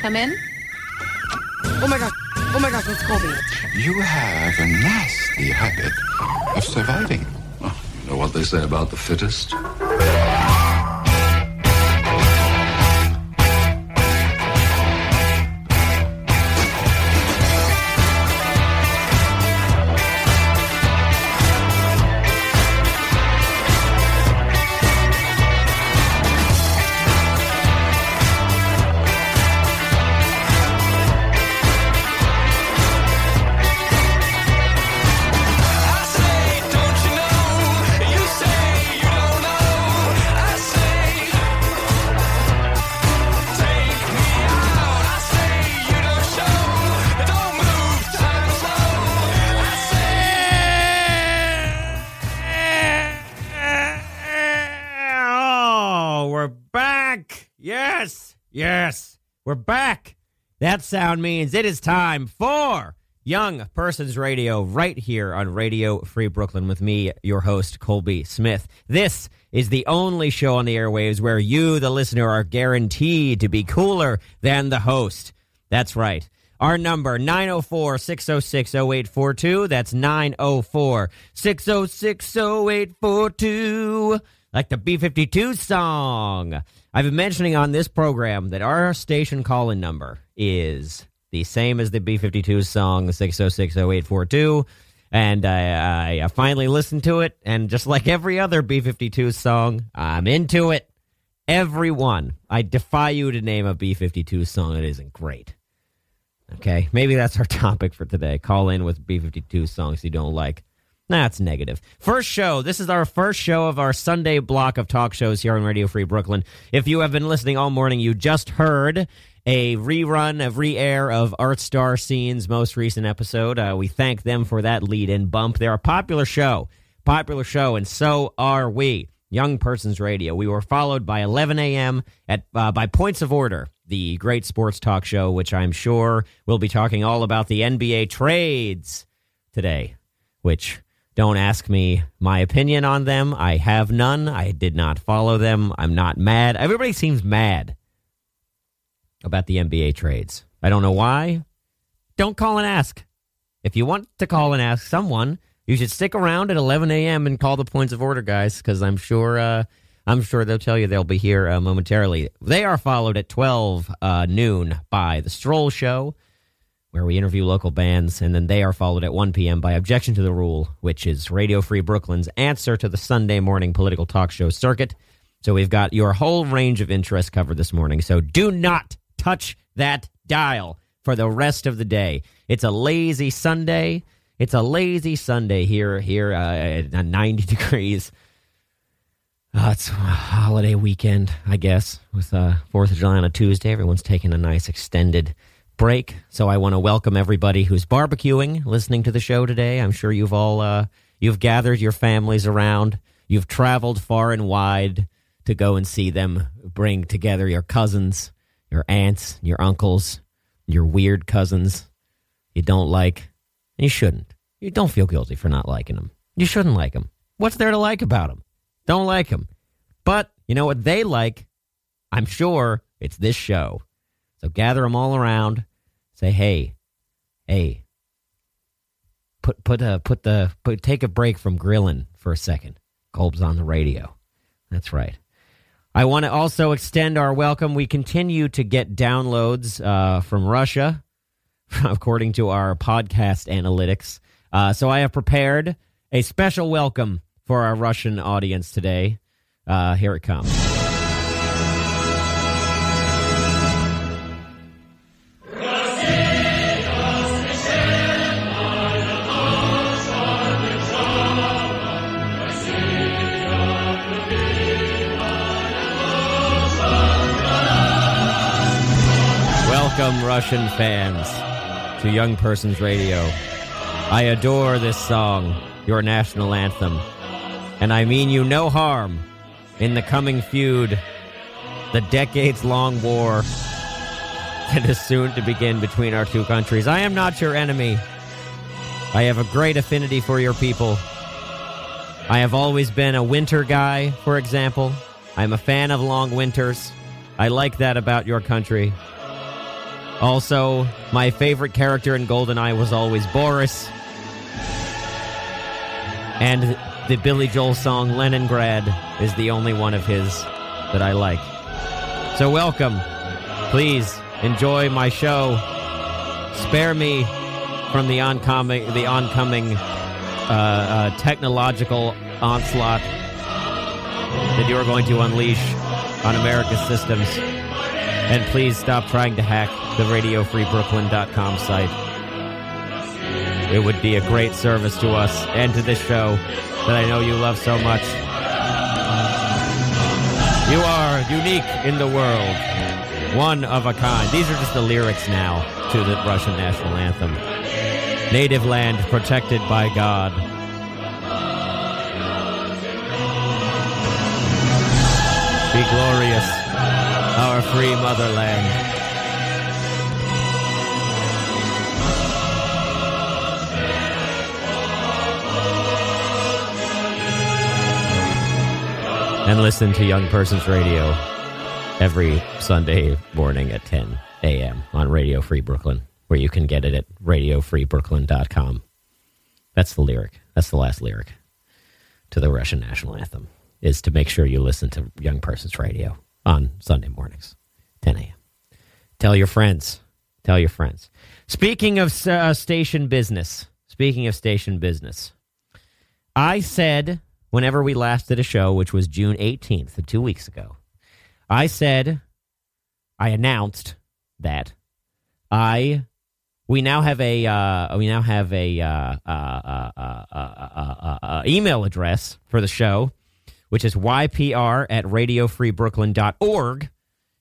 Come in. Oh my god. Oh my god, it's Colby. You have a nasty habit of surviving. Oh, you know what they say about the fittest? We're back. That sound means it is time for Young Persons Radio right here on Radio Free Brooklyn with me, your host, Colby Smith. This is the only show on the airwaves where you, the listener, are guaranteed to be cooler than the host. That's right. Our number 904 606 0842. That's 904 606 0842. Like the B 52 song. I've been mentioning on this program that our station call in number is the same as the B 52 song, 606 0842. And I, I, I finally listened to it. And just like every other B 52 song, I'm into it. Everyone. I defy you to name a B 52 song that isn't great. Okay, maybe that's our topic for today. Call in with B 52 songs you don't like. That's negative. First show. This is our first show of our Sunday block of talk shows here on Radio Free Brooklyn. If you have been listening all morning, you just heard a rerun of re-air of Art Star Scene's most recent episode. Uh, we thank them for that lead-in bump. They're a popular show, popular show, and so are we. Young Persons Radio. We were followed by 11 a.m. at uh, by Points of Order, the great sports talk show, which I'm sure will be talking all about the NBA trades today. Which don't ask me my opinion on them. I have none. I did not follow them. I'm not mad. Everybody seems mad about the NBA trades. I don't know why. Don't call and ask. If you want to call and ask someone, you should stick around at 11 a.m. and call the points of order guys, because I'm sure uh, I'm sure they'll tell you they'll be here uh, momentarily. They are followed at 12 uh, noon by the Stroll Show, where we interview local bands, and then they are followed at 1 p.m. by Objection to the Rule, which is Radio Free Brooklyn's answer to the Sunday morning political talk show circuit. So we've got your whole range of interests covered this morning. So do not touch that dial for the rest of the day. It's a lazy Sunday. It's a lazy Sunday here here uh, at 90 degrees. Uh, it's a holiday weekend, I guess, with uh, 4th of July on a Tuesday. Everyone's taking a nice extended break. So I want to welcome everybody who's barbecuing, listening to the show today. I'm sure you've all uh, you've gathered your families around. You've traveled far and wide to go and see them. Bring together your cousins, your aunts, your uncles, your weird cousins you don't like. You shouldn't. You don't feel guilty for not liking them. You shouldn't like them. What's there to like about them? Don't like them. But you know what they like? I'm sure it's this show. So gather them all around. Say, hey, hey, put put uh, put the put take a break from grilling for a second. Kolb's on the radio. That's right. I want to also extend our welcome. We continue to get downloads uh, from Russia, according to our podcast analytics. Uh, so I have prepared a special welcome for our Russian audience today. Uh, here it comes. Welcome, Russian fans, to Young Persons Radio. I adore this song, your national anthem, and I mean you no harm in the coming feud, the decades long war that is soon to begin between our two countries. I am not your enemy. I have a great affinity for your people. I have always been a winter guy, for example. I'm a fan of long winters. I like that about your country. Also, my favorite character in GoldenEye was always Boris. And the Billy Joel song Leningrad is the only one of his that I like. So, welcome. Please enjoy my show. Spare me from the oncoming, the oncoming uh, uh, technological onslaught that you are going to unleash on America's systems. And please stop trying to hack the RadioFreeBrooklyn.com site. It would be a great service to us and to this show that I know you love so much. You are unique in the world, one of a kind. These are just the lyrics now to the Russian national anthem. Native land protected by God. Be glorious, our free motherland. And listen to Young Persons Radio every Sunday morning at 10 a.m. on Radio Free Brooklyn, where you can get it at radiofreebrooklyn.com. That's the lyric. That's the last lyric to the Russian national anthem is to make sure you listen to Young Persons Radio on Sunday mornings, 10 a.m. Tell your friends. Tell your friends. Speaking of uh, station business, speaking of station business, I said whenever we last did a show, which was June 18th, two weeks ago, I said, I announced that I we now have a uh, we now have a uh, uh, email address for the show, which is ypr at radiofreebrooklyn.org.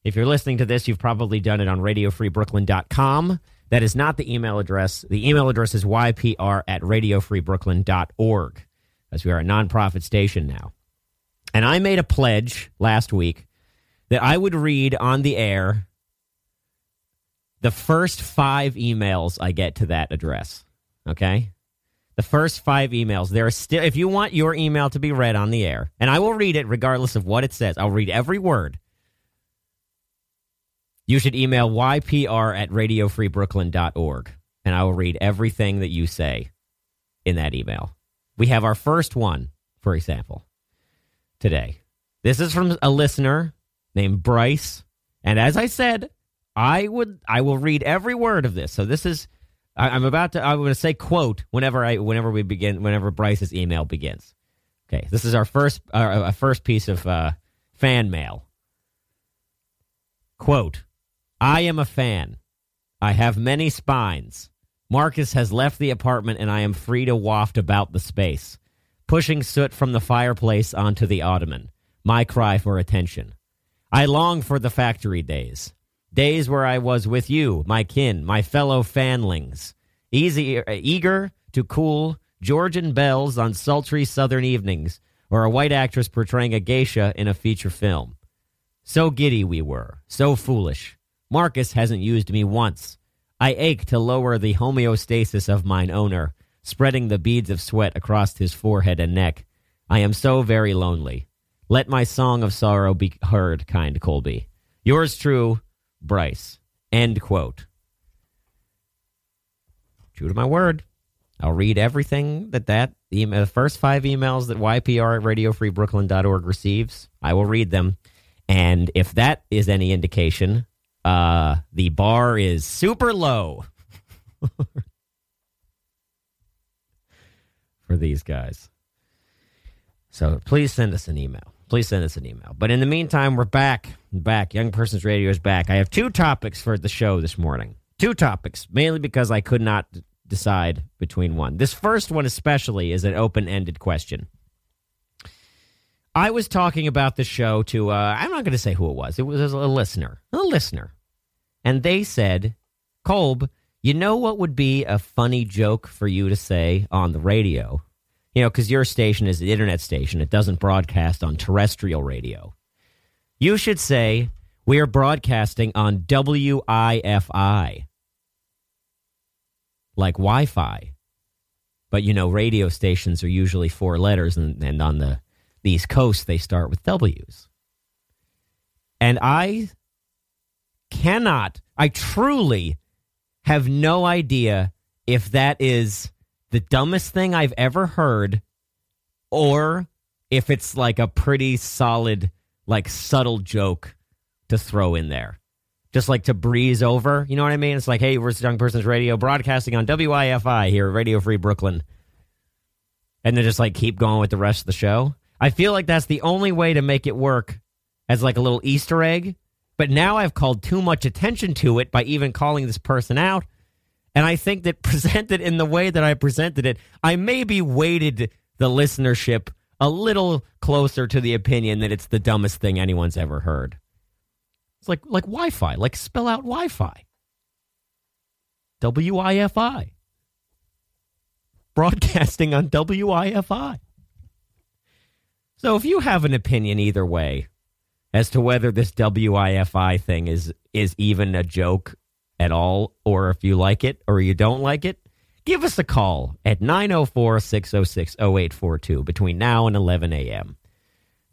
If you're listening to this, you've probably done it on radiofreebrooklyn.com. That is not the email address. The email address is ypr at radiofreebrooklyn.org, as we are a nonprofit station now. And I made a pledge last week that I would read on the air the first five emails I get to that address. Okay? The first five emails. There are still, if you want your email to be read on the air, and I will read it regardless of what it says, I'll read every word. You should email ypr at radiofreebrooklyn.org, and I will read everything that you say in that email. We have our first one, for example, today. This is from a listener named Bryce. And as I said, I would I will read every word of this. So this is I, am about to I'm going to say quote whenever I whenever we begin whenever Bryce's email begins. Okay, this is our first uh, first piece of uh, fan mail. Quote: I am a fan. I have many spines. Marcus has left the apartment and I am free to waft about the space, pushing soot from the fireplace onto the ottoman. My cry for attention. I long for the factory days. Days where I was with you, my kin, my fellow fanlings, easy, uh, eager to cool Georgian bells on sultry southern evenings, or a white actress portraying a geisha in a feature film. So giddy we were, so foolish. Marcus hasn't used me once. I ache to lower the homeostasis of mine owner, spreading the beads of sweat across his forehead and neck. I am so very lonely. Let my song of sorrow be heard, kind Colby. Yours true, Bryce. End quote. True to my word. I'll read everything that that email, the first five emails that YPR at radiofreebrooklyn.org receives. I will read them. And if that is any indication, uh, the bar is super low for these guys. So please send us an email. Please send us an email. But in the meantime, we're back. Back. Young Persons Radio is back. I have two topics for the show this morning. Two topics, mainly because I could not decide between one. This first one, especially, is an open ended question. I was talking about the show to, uh, I'm not going to say who it was. It was a listener, a listener. And they said, Kolb, you know what would be a funny joke for you to say on the radio? You know, because your station is an internet station, it doesn't broadcast on terrestrial radio. You should say, we are broadcasting on WIFI, like Wi Fi. But, you know, radio stations are usually four letters, and, and on the, the East Coast, they start with W's. And I cannot, I truly have no idea if that is the dumbest thing I've ever heard or if it's like a pretty solid, like subtle joke to throw in there. Just like to breeze over. You know what I mean? It's like, hey, we're Young Person's Radio, broadcasting on WIFI here Radio Free Brooklyn. And then just like keep going with the rest of the show. I feel like that's the only way to make it work as like a little Easter egg. But now I've called too much attention to it by even calling this person out. And I think that presented in the way that I presented it, I maybe weighted the listenership a little closer to the opinion that it's the dumbest thing anyone's ever heard. It's like like Wi-Fi, like spell out Wi-Fi. WIFI. Broadcasting on WIFI. So if you have an opinion either way as to whether this WIFI thing is is even a joke at all or if you like it or you don't like it, give us a call at 904 606 0842 between now and 11 a.m.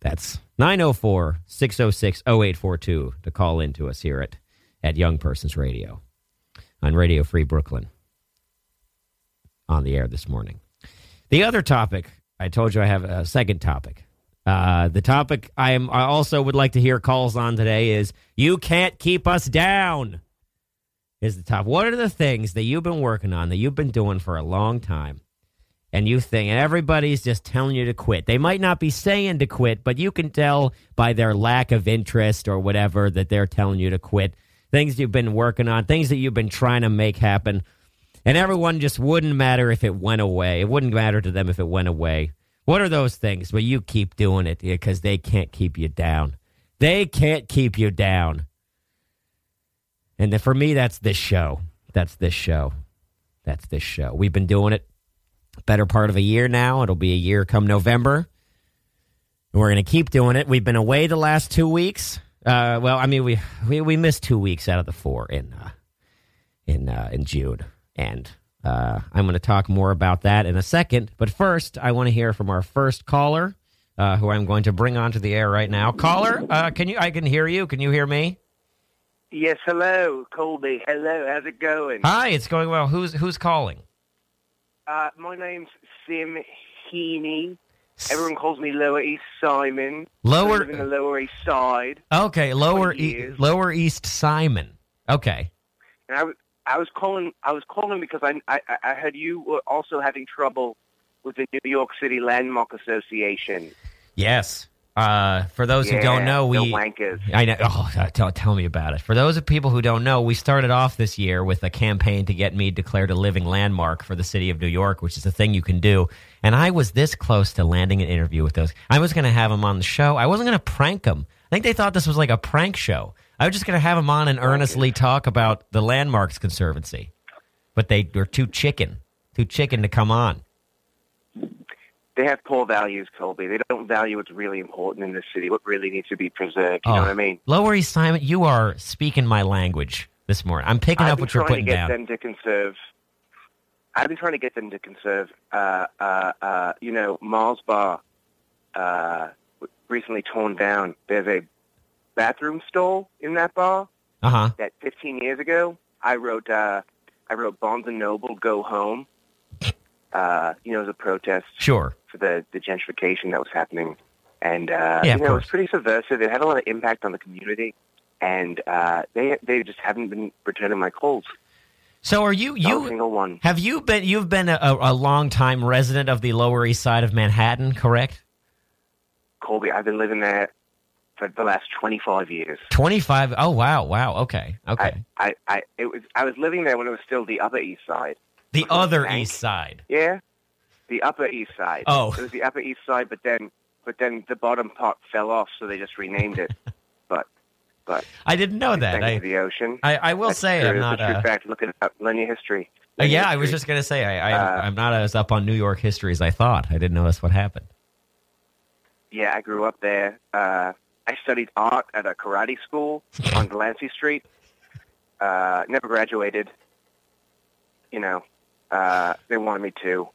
That's 904 606 0842 to call in to us here at, at Young Persons Radio on Radio Free Brooklyn on the air this morning. The other topic, I told you I have a second topic. Uh, the topic I am I also would like to hear calls on today is you can't keep us down is the top. What are the things that you've been working on that you've been doing for a long time? And you think, and everybody's just telling you to quit. They might not be saying to quit, but you can tell by their lack of interest or whatever that they're telling you to quit. Things you've been working on, things that you've been trying to make happen. And everyone just wouldn't matter if it went away. It wouldn't matter to them if it went away. What are those things? But you keep doing it because they can't keep you down. They can't keep you down. And for me, that's this show. That's this show. That's this show. We've been doing it better part of a year now. It'll be a year come November. We're going to keep doing it. We've been away the last two weeks. Uh, well, I mean, we, we we missed two weeks out of the four in uh, in uh, in June, and uh, I'm going to talk more about that in a second. But first, I want to hear from our first caller, uh, who I'm going to bring onto the air right now. Caller, uh, can you? I can hear you. Can you hear me? Yes, hello, Colby. Hello, how's it going? Hi, it's going well. Who's who's calling? Uh, my name's Sim Heaney. Everyone calls me Lower East Simon. Lower- in the Lower East Side. Okay, lower e- lower East Simon. Okay. And I, was- I was calling. I was calling because I, I, I heard you were also having trouble with the New York City Landmark Association. Yes. Uh, for those who don't know, we. I know. Oh, uh, tell, tell me about it. For those of people who don't know, we started off this year with a campaign to get me declared a living landmark for the city of New York, which is a thing you can do. And I was this close to landing an interview with those. I was going to have them on the show. I wasn't going to prank them. I think they thought this was like a prank show. I was just going to have them on and earnestly talk about the Landmarks Conservancy. But they were too chicken, too chicken to come on. They have poor values, Colby. They don't value what's really important in this city. What really needs to be preserved. You know Oh, what I mean? Lower East Simon, you are speaking my language this morning. I'm picking I've up what you're trying putting to get down. them to conserve. I've been trying to get them to conserve. Uh, uh, uh, you know, Mars Bar uh, recently torn down. There's a bathroom stall in that bar Uh huh. that 15 years ago I wrote. Uh, I wrote Barnes and Noble Go Home. Uh, you know, as a protest Sure. For the, the gentrification that was happening, and uh, Yeah, you know, it was pretty subversive. It had a lot of impact on the community, and uh, they they just haven't been returning my calls. So are you Not a you single one. have you been you've been a, a long time resident of the Lower East Side of Manhattan, correct? Colby, I've been living there for the last 25 years. Twenty five. Oh wow, wow. Okay, okay. I, I, I, it was, I was living there when it was still the Upper East Side. the before the other. East Side. Yeah, the Upper East Side. Oh. it was the Upper East Side, but then, but then the bottom part fell off, so they just renamed it. but, but I didn't know that. I the ocean. I, I will That's say true. I'm not. a true Uh, fact. Look it up. Learn your history. uh, your yeah, I was just gonna say I, I Uh, I'm not as up on New York history as I thought. I didn't know that's what happened. Yeah, I grew up there. Uh, I studied art at a karate school on Delancey Street. Uh, never graduated. You know, uh, they wanted me to.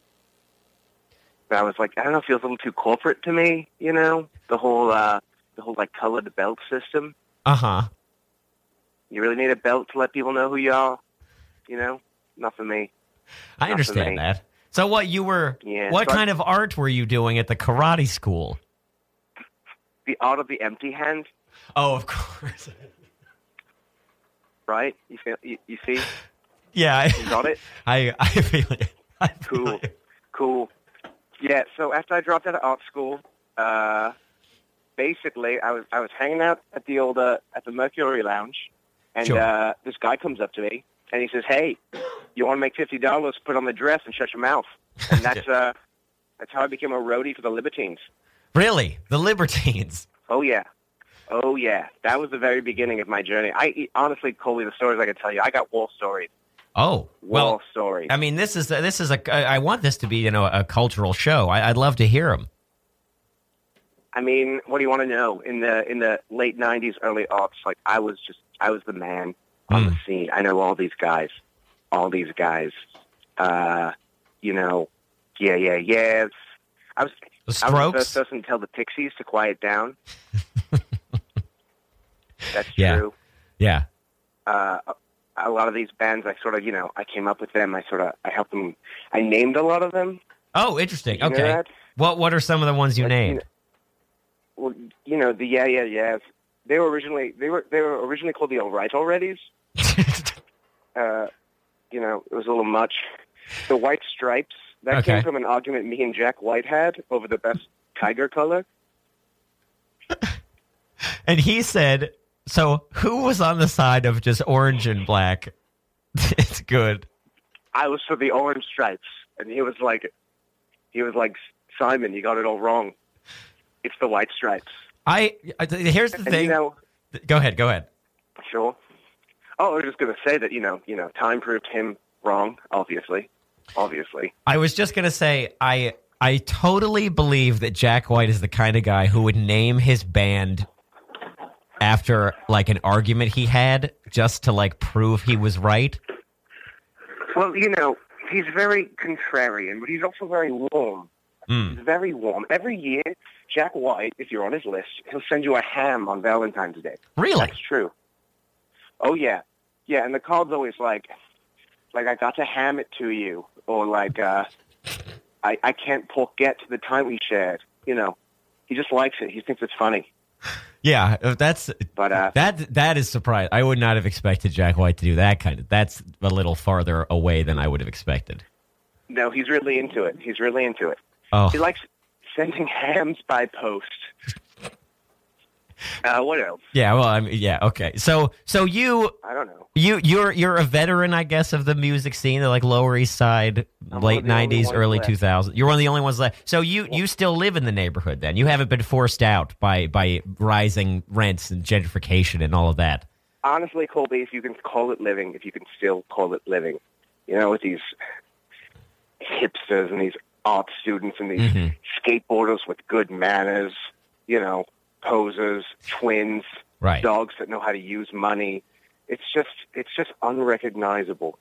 But I was like, I don't know, it feels a little too corporate to me, you know? The whole, uh, the whole, like, colored belt system. Uh huh. You really need a belt to let people know who you are. You know, not for me. I Not understand that. So what you were? Yeah, what so I- kind of art were you doing at the karate school? The art of the empty hand, Oh, of course. right? You feel? You, you see? yeah, You I, got it. I, I feel it. I feel Cool. it. Cool. Yeah. So after I dropped out of art school, uh, basically I was I was hanging out at the old uh, at the Mercury Lounge, and Sure. uh, this guy comes up to me and he says, "Hey, you want to make fifty dollars? Put on the dress and shut your mouth." And that's uh, that's how I became a roadie for the Libertines. Really, the Libertines. Oh yeah. Oh yeah, that was the very beginning of my journey. I honestly, Colby, the stories I could tell you, I got war stories. Oh, well, stories. I mean, this is this is a. I want this to be you know a cultural show. I, I'd love to hear them. I mean, what do you want to know? In the in the late '90s, early aughts, like I was just I was the man on the Mm. scene. I know all these guys, all these guys. Uh, you know, yeah, yeah, yes. I was The I was Strokes. to tell the Pixies to quiet down. That's Yeah. true. Yeah. Uh, a lot of these bands, I sort of, you know, I came up with them. I sort of, I helped them. I named a lot of them. Oh, interesting. You Okay. What What are some of the ones you Like, you named? know- well, you know, the yeah, yeah, yes. They were originally they were they were originally called the All Right Alreadys. Uh, you know, it was a little much. The White Stripes that Okay. came from an argument me and Jack White had over the best tiger color. and he said, "So who was on the side of just orange and black?" it's good. I was for the Orange Stripes, and he was like, he was like Simon, you got it all wrong. It's the White Stripes. I here's the And thing. you know, go ahead. Go ahead. Sure. Oh, I was just going to say that you know, you know, time proved him wrong. Obviously, obviously. I was just gonna say I I totally believe that Jack White is the kind of guy who would name his band after like an argument he had just to like prove he was right. Well, you know, he's very contrarian, but he's also very warm. Mm. He's very warm. Every year, Jack White, if you're on his list, he'll send you a ham on Valentine's Day. Really? That's true. Oh yeah, yeah, and the card's always like, like I got to ham it to you, or like, uh, I I can't forget to the time we shared. You know, he just likes it. He thinks it's funny. Yeah, uh, that's But uh, that that is surprising. I would not have expected Jack White to do that kind of. That's a little farther away than I would have expected. no, he's really into it. He's really into it. Oh, He likes sending hams by post. Uh, what else? yeah. Well, I mean, yeah. Okay. So, so you, I don't know. you, you're you're a veteran, I guess, of the music scene, the like Lower East Side, I'm late of the only '90s, early 2000s. You're one of the only ones left. So you you still live in the neighborhood then? You haven't been forced out by by rising rents and gentrification and all of that. Honestly, Colby, if you can call it living, if you can still call it living, you know, with these hipsters and these art students and these Mhm. skateboarders with good manners, you know, posers, twins, Right. dogs that know how to use money. It's just, it's just unrecognizable.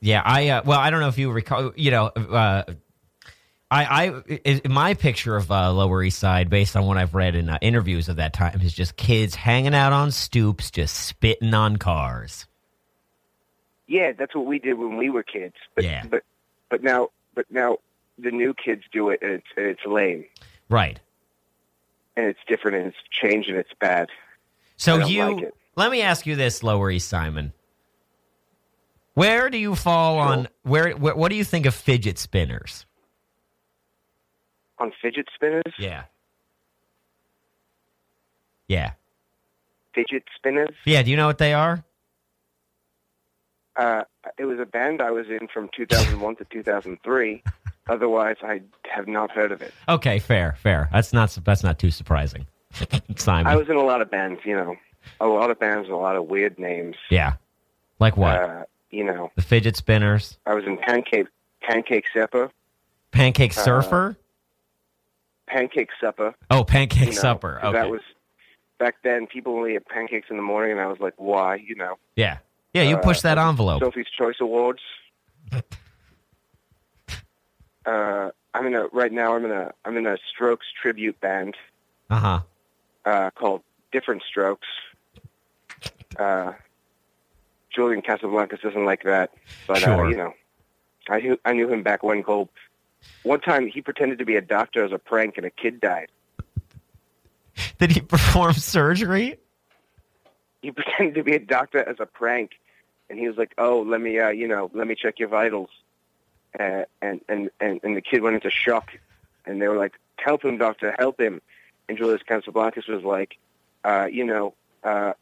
Yeah, I uh, well, I don't know if you recall. You know, uh, I, I, i- my picture of uh, Lower East Side, based on what I've read in uh, interviews of that time, is just kids hanging out on stoops, just spitting on cars. Yeah, that's what we did when we were kids. But, Yeah. but, but now, but now the new kids do it, and it's, and it's lame, Right. And it's different, and it's changed, and it's bad. So you, like let me ask you this, Lower East Simon. Where do you fall on where, where? What do you think of fidget spinners? On fidget spinners, Yeah. Yeah. fidget spinners. Yeah. Do you know what they are? Uh, it was a band I was in from 2001 to 2003. Otherwise, I have not heard of it. Okay, fair, fair. That's not that's not too surprising, Simon. I was in a lot of bands, you know, a lot of bands with a lot of weird names. yeah. Like what? Uh, you know, the fidget spinners, I was in Pancake Pancake Supper, pancake Uh, surfer. Pancake Supper. oh, pancake you know, supper. Okay. That was back then. People only had pancakes in the morning, and I was like, why? You know, yeah, yeah. You uh, push that envelope. Sophie's Choice Awards. uh, I'm in a right now. I'm in a I'm in a Strokes tribute band Uh huh. uh, called Different Strokes. uh, Julian Casablancas doesn't like that. But, Sure. uh, you know, I knew, I knew him back when Cole. One time he pretended to be a doctor as a prank and a kid died. Did he perform surgery? He pretended to be a doctor as a prank. And he was like, oh, let me, uh, you know, let me check your vitals. Uh, and, and, and, and the kid went into shock. And they were like, help him, doctor, help him. And Julius Casablancas was like, uh, you know, uh,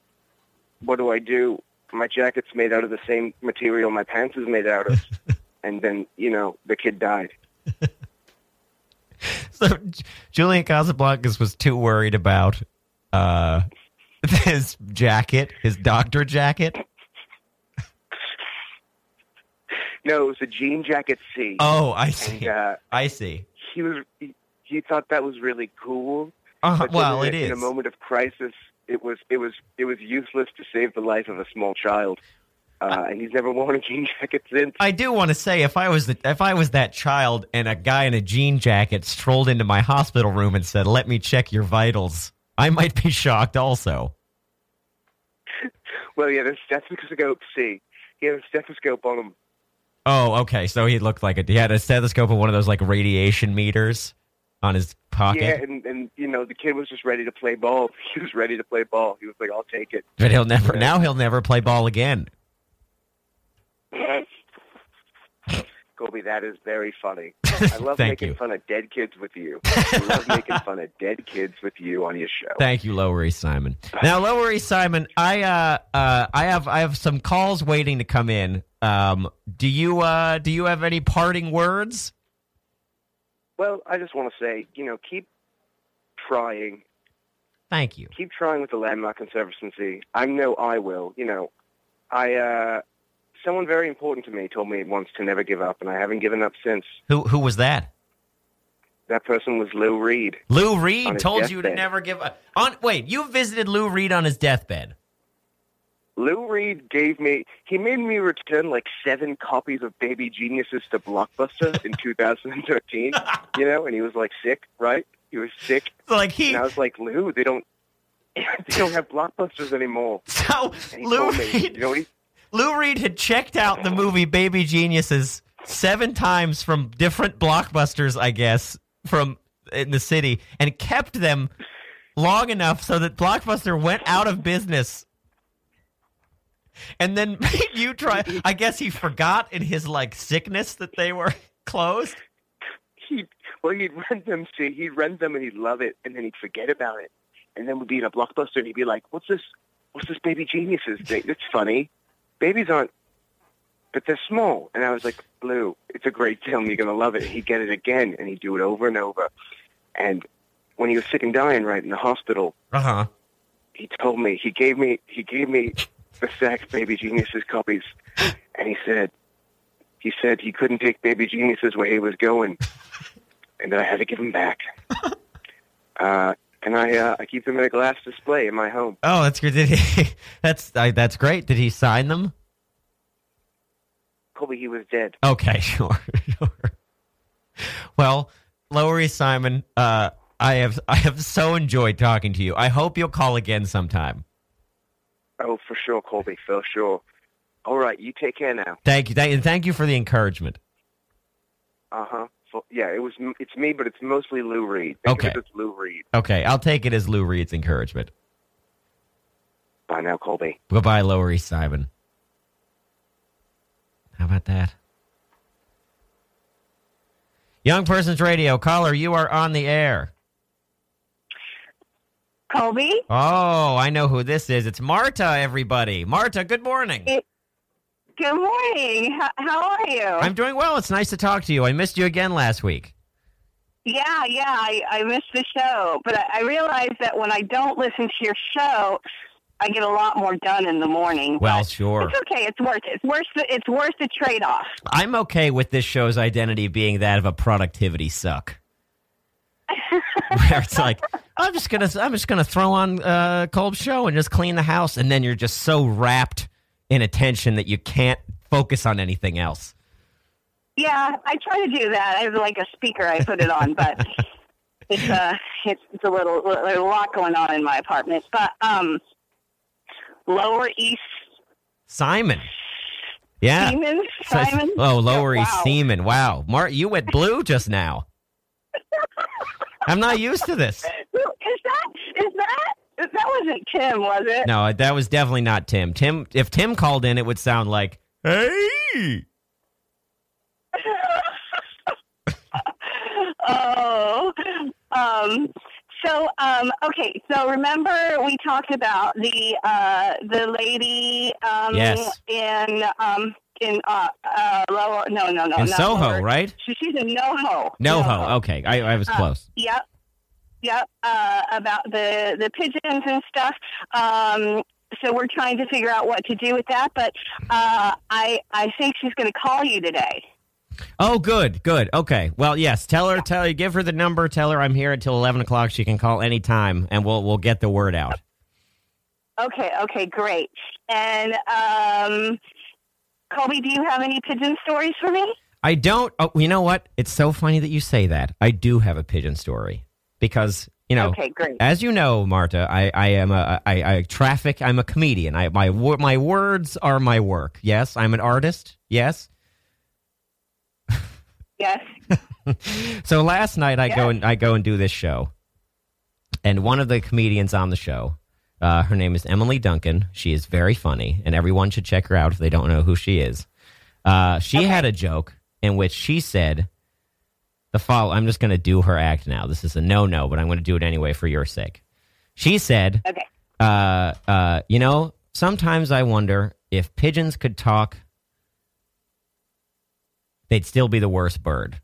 what do I do? My jacket's made out of the same material my pants is made out of. and then, you know, the kid died. So Julian Casablancas was too worried about uh, his jacket, his doctor jacket. No, it was a jean jacket C. Oh, I and see. uh, I see. he was he, he thought that was really cool. Uh, well, in it a. In a moment of crisis, it was it was it was useless to save the life of a small child, uh, and he's never worn a jean jacket since. I do want to say if I was the, if I was that child and a guy in a jean jacket strolled into my hospital room and said, "Let me check your vitals," I might be shocked also. Well, yeah, that's because of the stethoscope. See, he had a stethoscope on him. Oh, okay. So he looked like a he had a stethoscope and one of those like radiation meters on his pocket. Yeah, and and you know the kid was just ready to play ball. He was ready to play ball. He was like, "I'll take it." But he'll never Yeah. now he'll never play ball again. Colby, that is very funny. I love making you. fun of dead kids with you. I love making fun of dead kids with you on your show. Thank you, Lower East Simon. Now, Lower East Simon, I uh, uh, I have I have some calls waiting to come in. Um, do you uh, do you have any parting words? Well, I just want to say, you know, keep trying. Thank you. Keep trying with the Landmark Conservancy. I know I will. You know, I uh, someone very important to me told me once to never give up, and I haven't given up since. Who who was that? That person was Lou Reed. Lou Reed told you to never give up. On wait, you visited Lou Reed on his deathbed. Lou Reed gave me, he made me return like seven copies of Baby Geniuses to Blockbuster in 2013, you know, and he was like sick, right? He was sick. Like he And I was like, Lou, they don't, they don't have Blockbusters anymore. so Lou me, Reed you know what he, Lou Reed had checked out the movie Baby Geniuses seven times from different blockbusters, I guess, from in the city, and kept them long enough so that Blockbuster went out of business. And then you try. I guess he forgot in his like sickness that they were closed. he, well, he'd rent them, see, he'd rent them and he'd love it, and then he'd forget about it. And then we'd be in a Blockbuster and he'd be like, what's this, what's this Baby Geniuses thing? It's funny. Babies aren't, but they're small. And I was like, Lou, it's a great film. You're going to love it. And he'd get it again, and he'd do it over and over. And when he was sick and dying, right, in the hospital, Uh huh. he told me, he gave me, he gave me the Saks Baby Geniuses copies. And he said, he said he couldn't take Baby Geniuses where he was going. And that I had to give him back. Uh, and I, uh, I keep them in a glass display in my home. Oh, that's good. Did he, that's uh, that's great. Did he sign them? Colby, he was dead. Okay, sure, sure. Well, East Simon, uh, I have I have so enjoyed talking to you. I hope you'll call again sometime. Oh, for sure, Colby, for sure. All right, you take care now. Thank you, thank, and thank you for the encouragement. Uh huh. So, yeah, it was. It's me, but it's mostly Lou Reed. Think Okay. of it as Lou Reed. Okay, I'll take it as Lou Reed's encouragement. Bye now, Colby. Goodbye, Lower East Simon. How about that? Young Persons Radio caller, you are on the air. Colby? Oh, I know who this is. It's Marta, everybody. Marta, good morning. Good morning. How, how are you? I'm doing well. It's nice to talk to you. I missed you again last week. yeah, yeah, I, I missed the show, but I, I realize that when I don't listen to your show, I get a lot more done in the morning. Well, sure. It's okay. It's worth it. It's worth the, it's worth the trade off. I'm okay with this show's identity being that of a productivity suck. Where it's like, I'm just gonna I'm just gonna throw on uh Kolb's show and just clean the house, and then you're just so wrapped in attention that you can't focus on anything else. Yeah, I try to do that. I have like a speaker I put it on, but it's uh it's, it's a little there's a lot going on in my apartment. But um Lower East Simon. Yeah. Seaman. Simon. Oh, Lower East wow. Seaman. Wow. Mart, you went blue just now. I'm not used to this. Is that is that that wasn't Tim, was it? No, that was definitely not Tim. Tim, if Tim called in, it would sound like, "Hey." oh. Um, so um, okay, so remember we talked about the uh, the lady um, Yes. in um, in uh, uh, lower no no no In Soho, lower. right? She, she's in NoHo. NoHo. Okay, I, I was Uh, close. Yep. Yep. Uh, about the the pigeons and stuff. Um, so we're trying to figure out what to do with that, but uh, I I think she's going to call you today. Oh, good, good. Okay. Well, yes. Tell her, tell her, give her the number. Tell her I'm here until eleven o'clock. She can call anytime, and we'll we'll get the word out. Okay, okay, great. And um, Colby, do you have any pigeon stories for me? I don't. Oh, you know what? It's so funny that you say that. I do have a pigeon story because you know, Okay, great. as you know, Marta, I, I am a I, I traffic. I'm a comedian. I my my words are my work. Yes, I'm an artist. Yes. Yes. So last night I go and I go and do this show, and one of the comedians on the show, uh, her name is Emily Duncan. She is very funny, and everyone should check her out if they don't know who she is. Uh, she had a joke in which she said, "The follow." I'm just going to do her act now. This is a no-no, but I'm going to do it anyway for your sake. She said, Okay. uh, uh, "You know, sometimes I wonder if pigeons could talk." They'd still be the worst bird.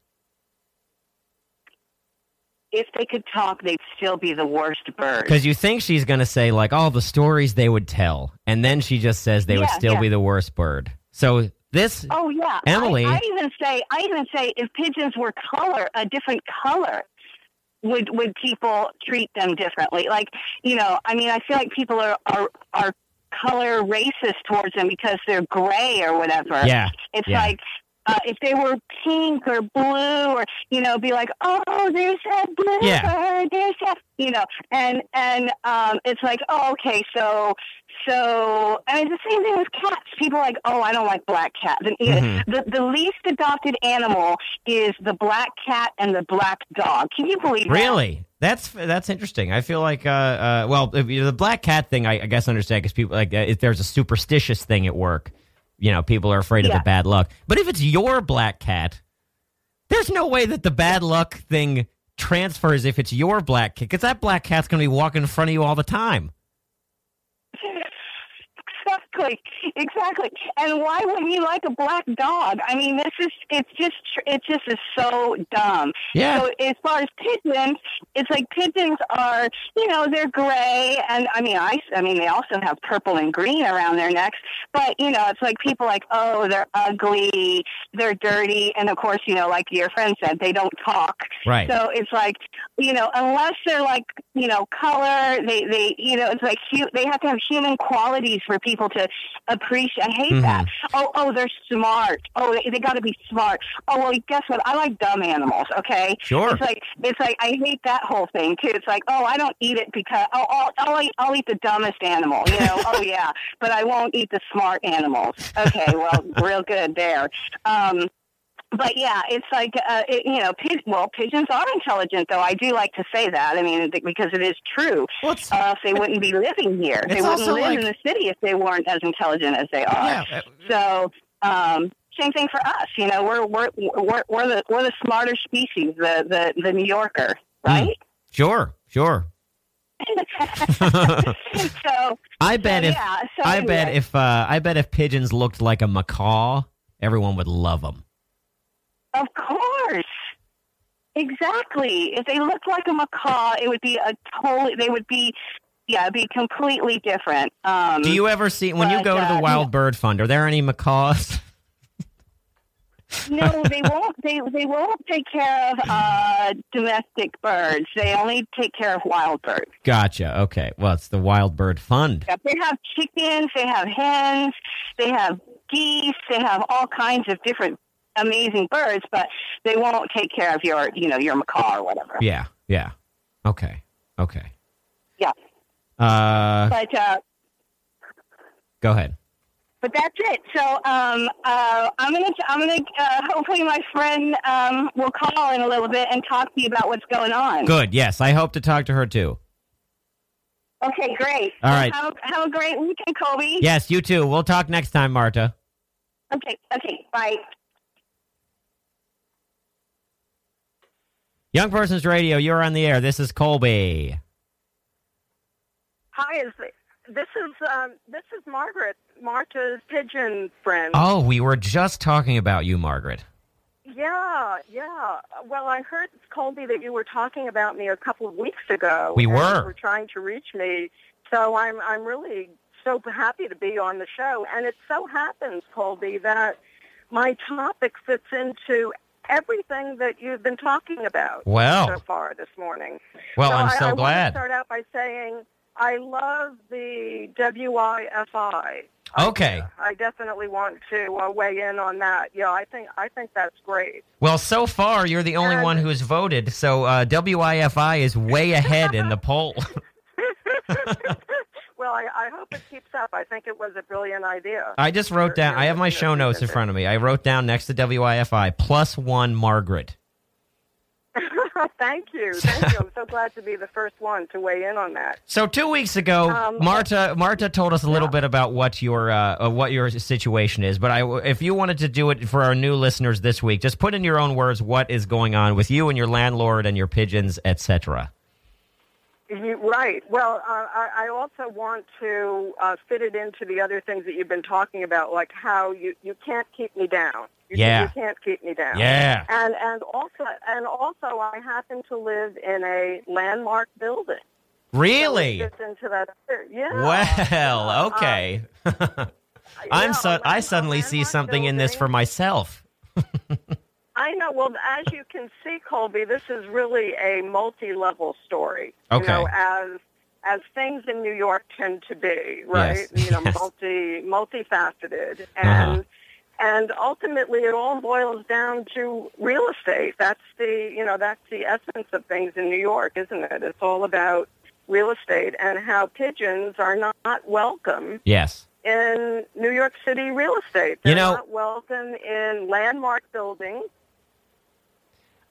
If they could talk, they'd still be the worst bird. Because you think she's going to say, like, all the stories they would tell. And then she just says they would still yeah. be the worst bird. So this, Oh yeah, Emily- I, I even say, I even say, if pigeons were color, a different color, would would people treat them differently? Like, you know, I mean, I feel like people are are are color racist towards them because they're gray or whatever. yeah. It's Yeah. like uh, if they were pink or blue or you know, be like, oh, there's that blue Yeah. bird, there's that, you know, and and um, it's like, oh, okay, so so I mean, the same thing with cats. People are like, oh, I don't like black cats. And, Mhm. the the least adopted animal is the black cat and the black dog. Can you believe that? Really? That's that's interesting. I feel like, uh, uh, well, if, you know, the black cat thing, I, I guess I understand because people like uh, if there's a superstitious thing at work, you know, people are afraid of the bad luck. But if it's your black cat, there's no way that the bad luck thing transfers if it's your black cat because that black cat's going to be walking in front of you all the time. stuff Exactly, exactly. And why wouldn't you like a black dog? I mean, this is it's just it just is so dumb. Yeah. So as far as pigeons, it's like pigeons are, you know, they're gray, and I mean, I, I mean, they also have purple and green around their necks. But you know, it's like people like, oh, they're ugly, they're dirty, and of course, you know, like your friend said, they don't talk. Right. So it's like, you know, unless they're like, you know, color, they, they, you know, it's like hu- they have to have human qualities for people to appreciate. I hate that. Oh, oh, they're smart. Oh, they, they got to be smart. Oh, well, guess what? I like dumb animals. Okay. Sure. It's like it's like I hate that whole thing too. It's like, oh, I don't eat it because oh, I'll, I'll eat I'll eat the dumbest animal. You know. oh yeah, but I won't eat the smart animals. Okay. Well, real good there. Um, but yeah, it's like uh, it, you know, pig, well, pigeons are intelligent, though. I do like to say that. I mean, because it is true. Well, Uh, if they wouldn't be living here, they wouldn't live like- in the city if they weren't as intelligent as they are. yeah. uh, So, um, same thing for us. You know, we're we're we're, we're the we're the smarter species, the the the New Yorker, right? Sure. Sure. so, I bet so, if yeah. So I bet if uh, I bet if pigeons looked like a macaw, everyone would love them. Of course. Exactly. If they looked like a macaw, it would be a totally. They would be, yeah, it'd be completely different. Um, Do you ever see when you but, go to the uh, Wild Bird Fund? Are there any macaws? no, they won't. They they won't take care of uh, domestic birds. They only take care of wild birds. Gotcha. Okay. Well, it's the Wild Bird Fund. They have chickens. They have hens. They have geese. They have all kinds of different amazing birds, but they won't take care of your, you know, your macaw or whatever. Yeah. Yeah. Okay. Okay. Yeah. Uh, But uh, Go ahead. But that's it. So um, uh, I'm gonna I'm gonna uh, hopefully my friend um, will call in a little bit and talk to you about what's going on. Good. Yes, I hope to talk to her too. Okay, great. All right. Have, have a great weekend, Colby. Yes, you too. We'll talk next time, Marta. Okay. Okay. Bye. Young Persons Radio, you're on the air. This is Colby. Hi, is this is um, this is Margaret, Marta's pigeon friend. Oh, we were just talking about you, Margaret. Yeah, yeah. Well, I heard Colby that you were talking about me a couple of weeks ago. We were. You were trying to reach me, so I'm I'm really so happy to be on the show. And it so happens, Colby, that my topic fits into everything that you've been talking about Well. so far this morning. Well, so I'm I, so I Want to start out by saying I love the WIFI. Okay. idea. I definitely want to uh, weigh in on that. Yeah, I think I think that's great. Well, so far, you're the only And- one who's voted, so uh, WIFI is way ahead in the poll. well, I, I hope it keeps up. I think it was a brilliant idea. I just wrote down, I have my show notes in front of me. I wrote down next to WIFI, plus one Margaret. Thank you, thank you. I'm so glad to be the first one to weigh in on that. So two weeks ago, Um, Marta Marta told us a little bit about what your uh, uh, what your situation is. But I, if you wanted to do it for our new listeners this week, just put in your own words what is going on with you and your landlord and your pigeons, etc. You, right. Well, uh, I, I also want to uh, fit it into the other things that you've been talking about, like how you, you can't keep me down. You, Yeah. You can't keep me down. Yeah. And and also and also I happen to live in a landmark building. Really? fits into that. Yeah. Well, Uh, okay. yeah, I'm a so I suddenly see something in this for myself. I know. Well, as you can see, Colby, this is really a multi-level story. Okay. You know, as as things in New York tend to be, right? Yes, You know, yes. multi multifaceted, Uh-huh. and and ultimately, it all boils down to real estate. That's the you know that's the essence of things in New York, isn't it? It's all about real estate and how pigeons are not welcome Yes. in New York City real estate. You They're know- not welcome in landmark buildings.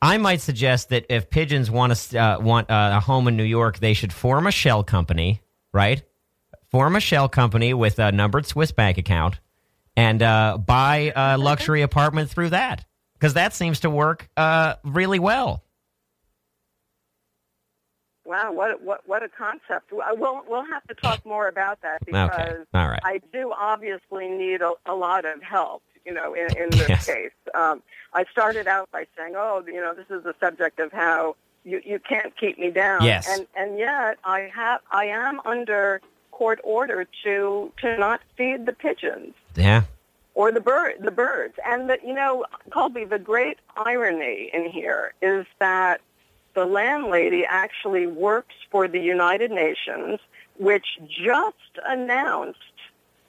I might suggest that if pigeons want to uh, want uh, a home in New York, they should form a shell company, right? Form a shell company with a numbered Swiss bank account, and uh, buy a luxury apartment through that, because that seems to work uh, really well. Wow, what what what a concept! Well, We'll we'll have to talk more about that because Okay, all right. I do obviously need a, a lot of help. You know, in, in this Yes. case, um, I started out by saying, "Oh, you know, this is the subject of how you you can't keep me down." Yes. and and yet I have I am under court order to to not feed the pigeons. Yeah. or the bird, the birds. And the, you know, Colby, the great irony in here is that the landlady actually works for the United Nations, which just announced,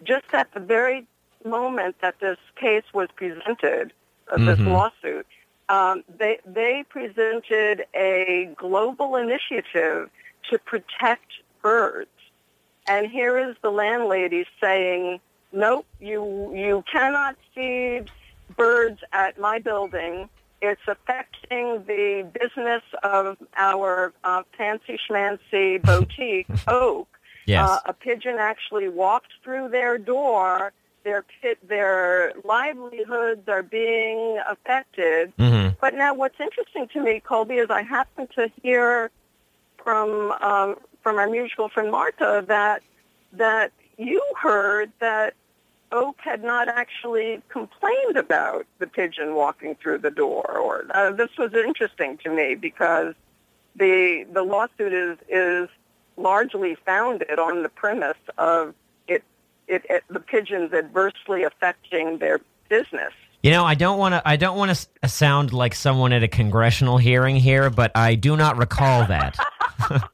just at the very moment that this case was presented, uh, this Mhm. lawsuit, um, they they presented a global initiative to protect birds. And here is the landlady saying, "Nope, you you cannot feed birds at my building. It's affecting the business of our uh, fancy schmancy boutique, Oak. Yes. Uh, a pigeon actually walked through their door. Their pit, their livelihoods are being affected. hmm But now, what's interesting to me, Colby, is I happen to hear from um, from our mutual friend Martha that that you heard that Oak had not actually complained about the pigeon walking through the door. Or uh, this was interesting to me because the the lawsuit is is largely founded on the premise of it, it, the pigeons adversely affecting their business. You know, I don't want to. I don't want to sound like someone at a congressional hearing here, but I do not recall that.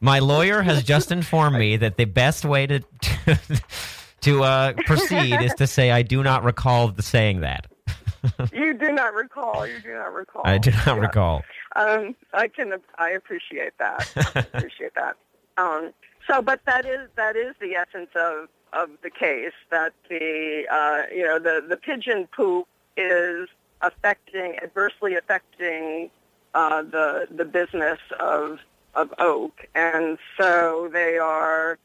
My lawyer has just informed me that the best way to to uh, proceed is to say I do not recall the saying that. you do not recall. You do not recall. I do not Yeah. recall. Um, I can. I appreciate that. I appreciate that. Um, so, but that is that is the essence of of the case that the uh, you know the the pigeon poop is affecting adversely affecting uh, the the business of of oak, and so they are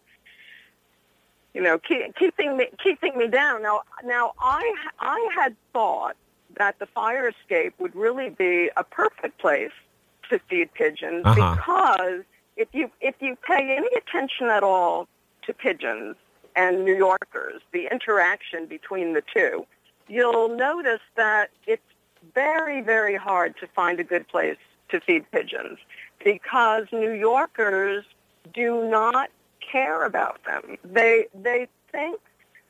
you know keep, keeping me keeping me down. Now now I I had thought that the fire escape would really be a perfect place to feed pigeons Uh-huh. because if you if you pay any attention at all to pigeons and New Yorkers, the interaction between the two, you'll notice that it's very very hard to find a good place to feed pigeons because New Yorkers do not care about them. They they think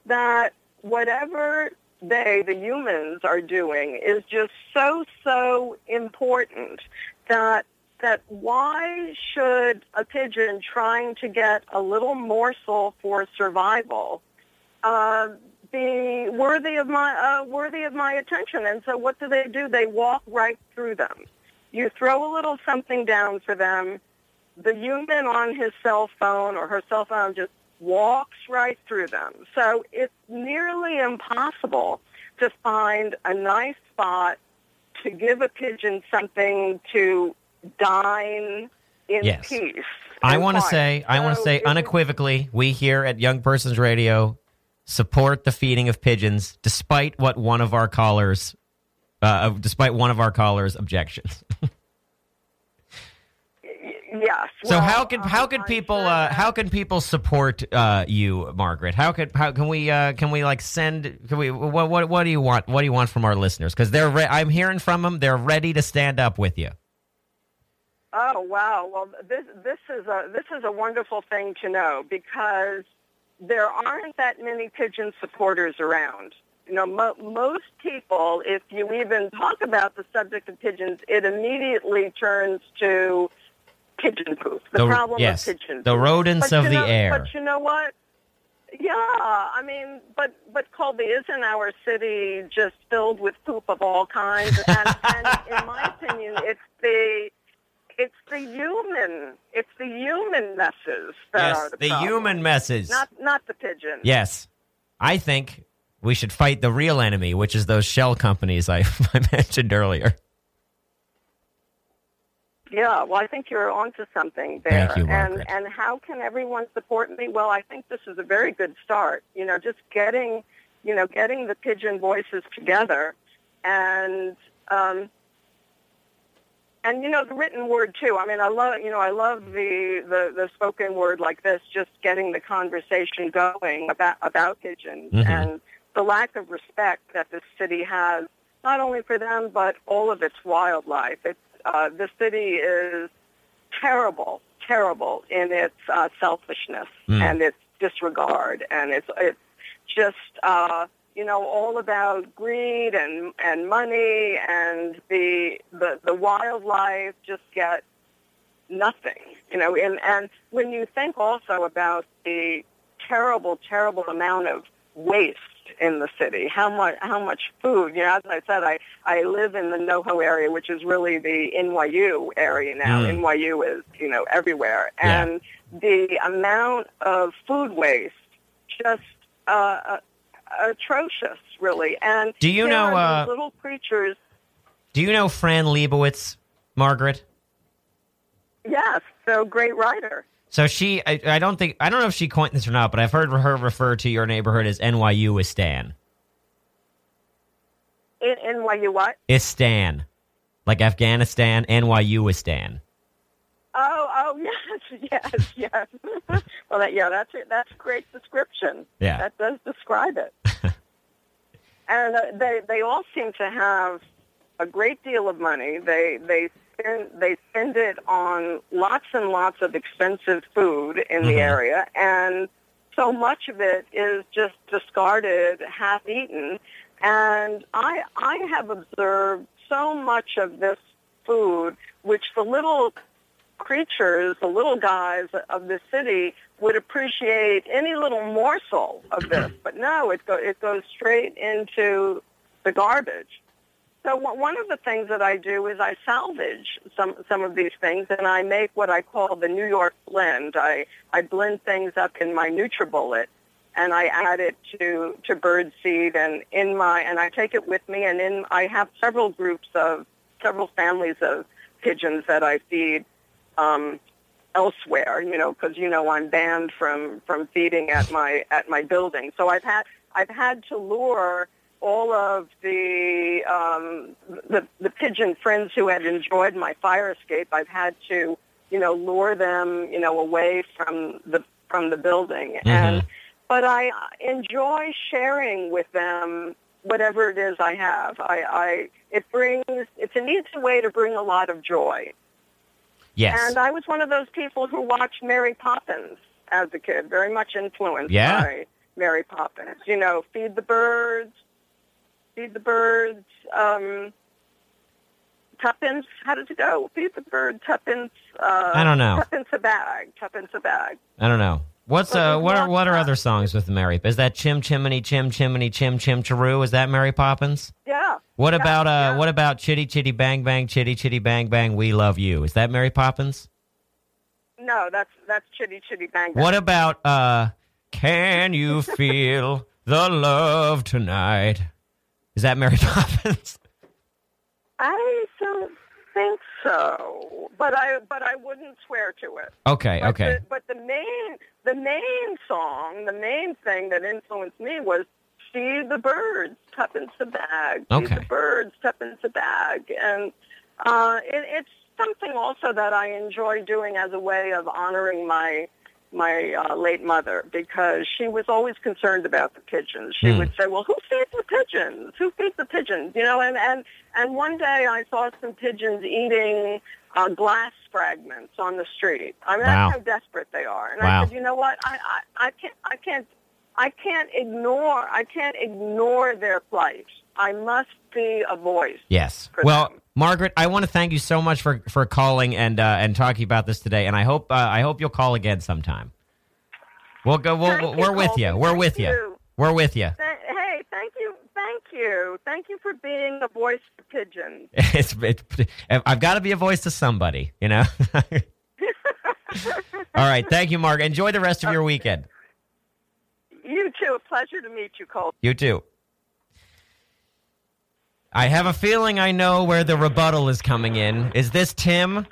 that whatever they, the humans, are doing is just so so important that that why should a pigeon trying to get a little morsel for survival uh, be worthy of my uh, worthy of my attention? And so, what do they do? They walk right through them. You throw a little something down for them. The human on his cell phone or her cell phone just walks right through them. So it's nearly impossible to find a nice spot to give a pigeon something to dine in Yes. peace. I want to say, I want to say unequivocally, we here at Young Persons Radio support the feeding of pigeons, despite what one of our callers, uh, despite one of our callers' objections. Yes. So well, how can how um, can I'm people sure uh, how can people support uh, you, Margaret? How could how can we uh, can we like send can we what what what do you want what do you want from our listeners? Because they're re- I'm hearing from them they're ready to stand up with you. Oh wow! Well, this this is a this is a wonderful thing to know because there aren't that many pigeon supporters around. You know, mo- most people, if you even talk about the subject of pigeons, it immediately turns to pigeon poop. The, The- problem yes, of pigeon the rodents But of the know- air. But you know what? Yeah, I mean, but but Colby, isn't our city just filled with poop of all kinds? And, and in my opinion, it's the it's the human it's the human messes that are yes, the, the problem. human messes. not not the pigeon. Yes, I think we should fight the real enemy, which is those shell companies I, I mentioned earlier. Yeah, well, I think you're onto something there. Thank you, Margaret. And and how can everyone support me? Well, I think this is a very good start. You know, just getting, you know, getting the pigeon voices together, and um, and you know the written word too. I mean, I love you know I love the the, the spoken word like this, just getting the conversation going about about pigeons Mhm. and the lack of respect that this city has, not only for them but all of its wildlife. It's uh, the city is terrible, terrible in its uh, selfishness Mm. and its disregard, and it's it's just uh, you know all about greed and and money, and the the the wildlife just get nothing, you know. And and when you think also about the terrible, terrible amount of waste in the city, how much how much food, you know, as I said, I I live in the NoHo area, which is really the NYU area now. Mm. NYU is you know everywhere, Yeah. and the amount of food waste just uh, uh, atrocious, really. And Do you know, uh, little creatures? Do you know Fran Lebowitz, Margaret? Yes, so great writer. So she, I, I don't think, I don't know if she coined this or not, but I've heard her refer to your neighborhood as NYU Istan. In NYU what? Istan. Like Afghanistan, NYU Istan. Oh, oh, yes, yes, yes. well, that, yeah, that's it. That's a great description. Yeah. that does describe it. and uh, they they all seem to have a great deal of money. They they spend they spend it on lots and lots of expensive food in the Mhm. area, and so much of it is just discarded, half eaten. And I I have observed so much of this food, which the little creatures, the little guys of the city would appreciate any little morsel of this, but no, it go, it goes straight into the garbage. So one one of the things that I do is I salvage some some of these things, and I make what I call the New York blend. I I blend things up in my NutriBullet, and I add it to to bird seed, and in my and I take it with me, and in I have several groups of several families of pigeons that I feed um, elsewhere. You know, because you know I'm banned from from feeding at my at my building. So I've had I've had to lure all of the um, the the pigeon friends who had enjoyed my fire escape. I've had to you know lure them you know away from the from the building and but I enjoy sharing with them whatever it is I have. I, I it brings it's an easy way to bring a lot of joy. Yes. And I was one of those people who watched Mary Poppins as a kid, very much influenced Yeah. by Mary Poppins. You know, feed the birds, feed the birds, um, tuppence. How does it go? Feed the bird, tuppence. Uh, I don't know. Tuppence a bag. Tuppence a bag. I don't know. What's uh what are what are other songs with Mary? Is that Chim Chimney Chim Chimney Chim Chim Chiroo? Is that Mary Poppins? Yeah. What Yeah, about uh yeah. what about Chitty Chitty Bang Bang Chitty Chitty Bang Bang We Love You? Is that Mary Poppins? No, that's that's chitty chitty bang. bang. What about uh Can you feel the love tonight? Is that Mary Poppins? I don't think so, but I but I wouldn't swear to it. Okay, But okay. The, but the main the main song, the main thing that influenced me was "See the Birds, Tuppence a Bag." Okay. the birds, tuppence a bag, and uh, it, it's something also that I enjoy doing as a way of honoring my my uh, late mother because she was always concerned about the pigeons. She Hmm. would say, "Well, who feeds the pigeons? Who feeds the pigeons?" You know, and and and one day I saw some pigeons eating uh, glass fragments on the street. I mean, Wow. that's how desperate they are. And Wow. I said, "You know what? I, I I can't I can't I can't ignore I can't ignore their plight. I must be a voice." Yes. Well, them. Margaret, I want to thank you so much for for calling and uh, and talking about this today, and I hope uh, I hope you'll call again sometime. We'll go. We'll, Thank you, we're with you. We're Thank with you. you. We're with you. Hey, thank you, thank you, thank you for being a voice for pigeons. It's, it's I've got to be a voice to somebody, you know. All right, thank you, Margaret. Enjoy the rest of your weekend. You too. A pleasure to meet you, Cole. You too. I have a feeling I know where the rebuttal is coming in. Is this Tim?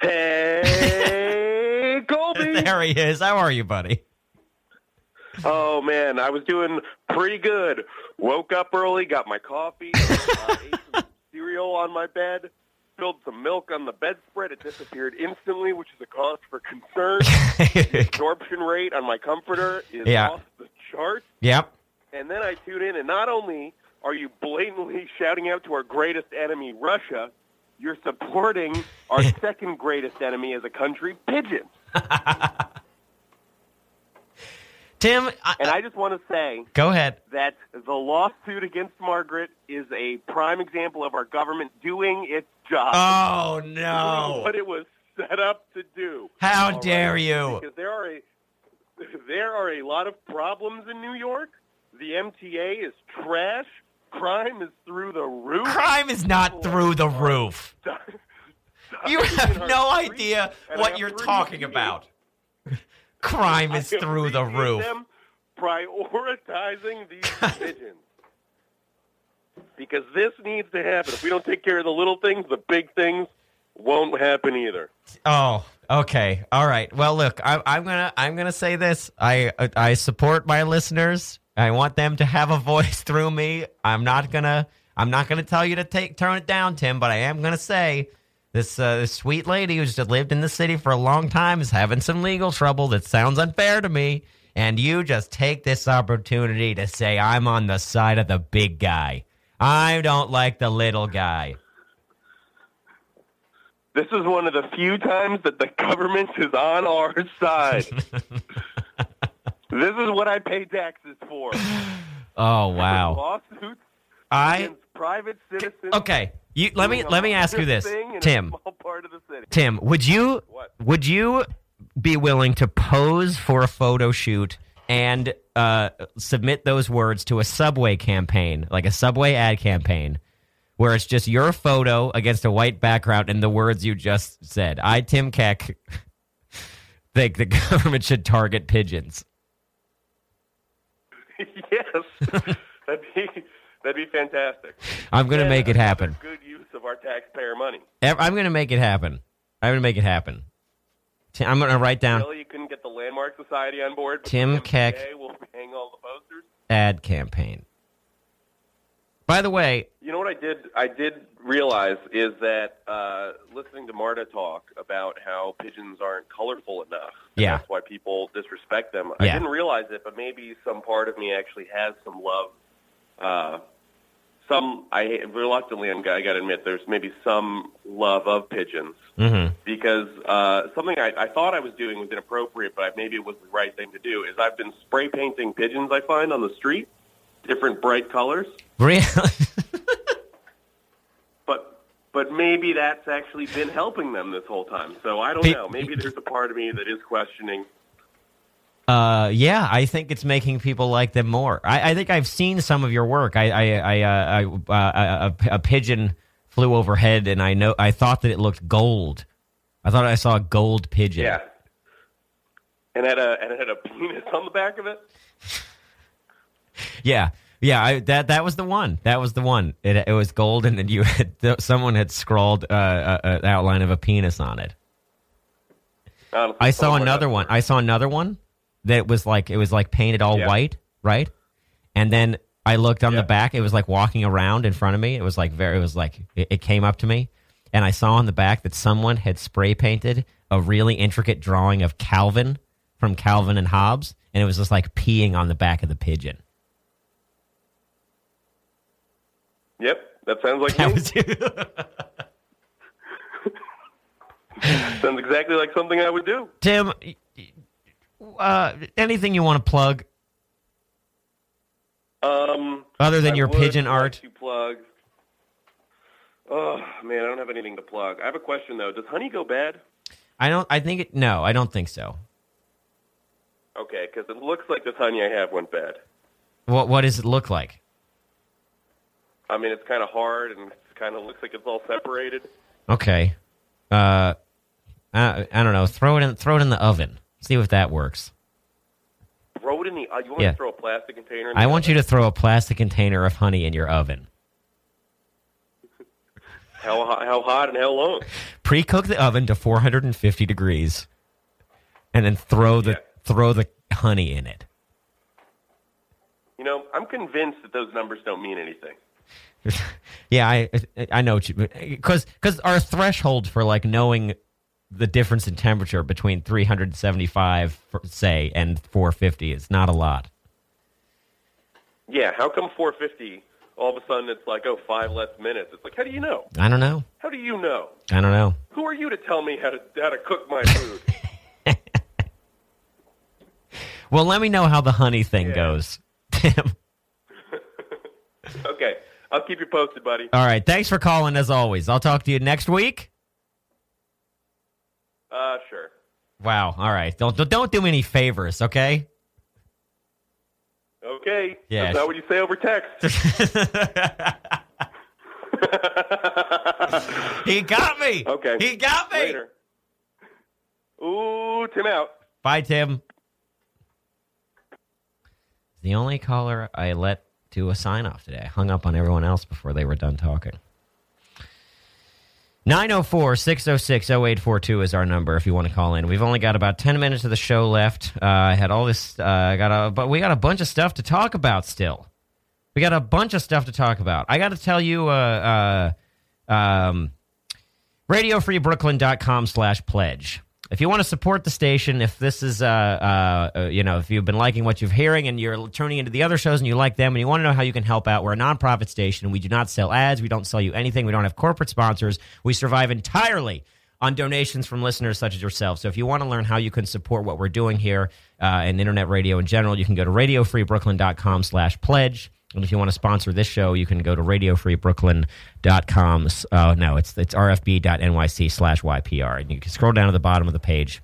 Hey, Colby. There he is. How are you, buddy? Oh man, I was doing pretty good. Woke up early, got my coffee, uh, ate some cereal on my bed, spilled some milk on the bedspread. It disappeared instantly, which is a cause for concern. the absorption rate on my comforter is Yeah. off the charts. yep. And then I tune in, and not only are you blatantly shouting out to our greatest enemy, Russia, you're supporting our second greatest enemy as a country, pigeons. Tim, I, And I just want to say go ahead. that the lawsuit against Margaret is a prime example of our government doing its job. Oh no! what it was set up to do. How All right? dare you? Because there are a there are a lot of problems in New York. The MTA is trash. Crime is through the roof. Crime is not through the roof. You have no idea what you're talking about. Crime is through the roof. Them prioritizing these pigeons. Because this needs to happen. If we don't take care of the little things, the big things won't happen either. Oh, okay, all right. Well, look, I, I'm gonna I'm gonna say this. I I support my listeners. I want them to have a voice through me. I'm not gonna I'm not gonna tell you to take turn it down, Tim. But I am gonna say this uh, this sweet lady who's just lived in the city for a long time is having some legal trouble. That sounds unfair to me. And you just take this opportunity to say I'm on the side of the big guy. I don't like the little guy. This is one of the few times that the government is on our side. this is what I pay taxes for. Oh wow. Lawsuits I private citizens. okay. You let me let me ask you this, thing in a Tim. small part of the city. Tim, would you What? would you be willing to pose for a photo shoot and uh, submit those words to a Subway campaign, like a Subway ad campaign, where it's just your photo against a white background and the words you just said. I, Tim Keck, think the government should target pigeons. yes, that'd be that'd be fantastic. I'm going to make it happen. Good use of our taxpayer money. I'm going to make it happen. I'm going to make it happen. I'm going to write down Really, you couldn't get the Landmark Society on board. Tim Keck. Will hang all the posters. ad campaign. By the way, You know what I did? I did realize is that uh, listening to Marta talk about how pigeons aren't colorful enough. Yeah, that's why people disrespect them. Yeah. I didn't realize it, but maybe some part of me actually has some love. Uh, some I reluctantly, I got to admit, there's maybe some love of pigeons mhm. because uh, something I, I thought I was doing was inappropriate, but maybe it was the right thing to do. Is I've been spray painting pigeons I find on the street, different bright colors. really, but but maybe that's actually been helping them this whole time. So I don't know. Maybe there's a part of me that is questioning. uh, yeah, I think it's making people like them more. I, I think I've seen some of your work. I, I, I, uh, I uh, a, a pigeon flew overhead, and I know I thought that it looked gold. I thought I saw a gold pigeon. Yeah. And had a and it had a penis on the back of it. yeah, yeah. I, that that was the one. That was the one. It, it was gold, and then you had someone had scrawled uh, a, a outline of a penis on it. I saw another one. I saw another one that was like it was like painted all Yeah. white, right? And then I looked on Yeah. the back. It was like walking around in front of me. It was like very. It was like it, it came up to me, and I saw on the back that someone had spray painted a really intricate drawing of Calvin from Calvin and Hobbes, and it was just like peeing on the back of the pigeon. Yep, that sounds like That was sounds exactly like something I would do. Tim. Uh, anything you want to plug Um, other than I your pigeon art? To plug. Oh man, I don't have anything to plug. I have a question though. Does honey go bad? I don't. I think it. No, I don't think so. Okay, because it looks like this honey I have went bad. What What does it look like? I mean, it's kind of hard and kind of looks like it's all separated. Okay. Uh, I, I don't know. Throw it in. Throw it in the oven. See if that works. Throw it in the. Uh, you want Yeah. to throw a plastic container? In I want you to throw a plastic container of honey in your oven. How hot, how hot and how long? Pre-cook the oven to 450 degrees, and then throw the Yeah. throw the honey in it. You know, I'm convinced that those numbers don't mean anything. yeah, I I know because because our threshold for like knowing the difference in temperature between 375 say and 450 is not a lot. Yeah, how come 450? All of a sudden, it's like oh, five less minutes. It's like, how do you know? I don't know. How do you know? I don't know. Who are you to tell me how to how to cook my food? Well, let me know how the honey thing Yeah. goes, Tim. okay, I'll keep you posted, buddy. All right. Thanks for calling as always. I'll talk to you next week. Uh, sure. Wow. All right. Don't don't- me any favors, okay? Okay. Yes. That's not what you say over text. he got me. Okay. He got me. Later. Ooh, Tim out. Bye, Tim. The only caller I let do a sign off today. I hung up on everyone else before they were done talking. 904 606 0842 is our number if you want to call in. We've only got about 10 minutes of the show left. Uh, I had all this, uh, got a, but we got a bunch of stuff to talk about still. We got a bunch of stuff to talk about. I got to tell you, uh, uh, um, radiofreebrooklyn.com slash pledge if you want to support the station if this is uh, uh, uh, you know if you've been liking what you're hearing and you're turning into the other shows and you like them and you want to know how you can help out we're a nonprofit station. We do not sell ads. We don't sell you anything. We don't have corporate sponsors. We survive entirely on donations from listeners such as yourself. So if you want to learn how you can support what we're doing here uh, and internet radio in general you can go to radiofreebrooklyn.com slash pledge and if you want to sponsor this show, you can go to radiofreebrooklyn.com. Uh, no, it's it's rfb.nyc slash YPR. And you can scroll down to the bottom of the page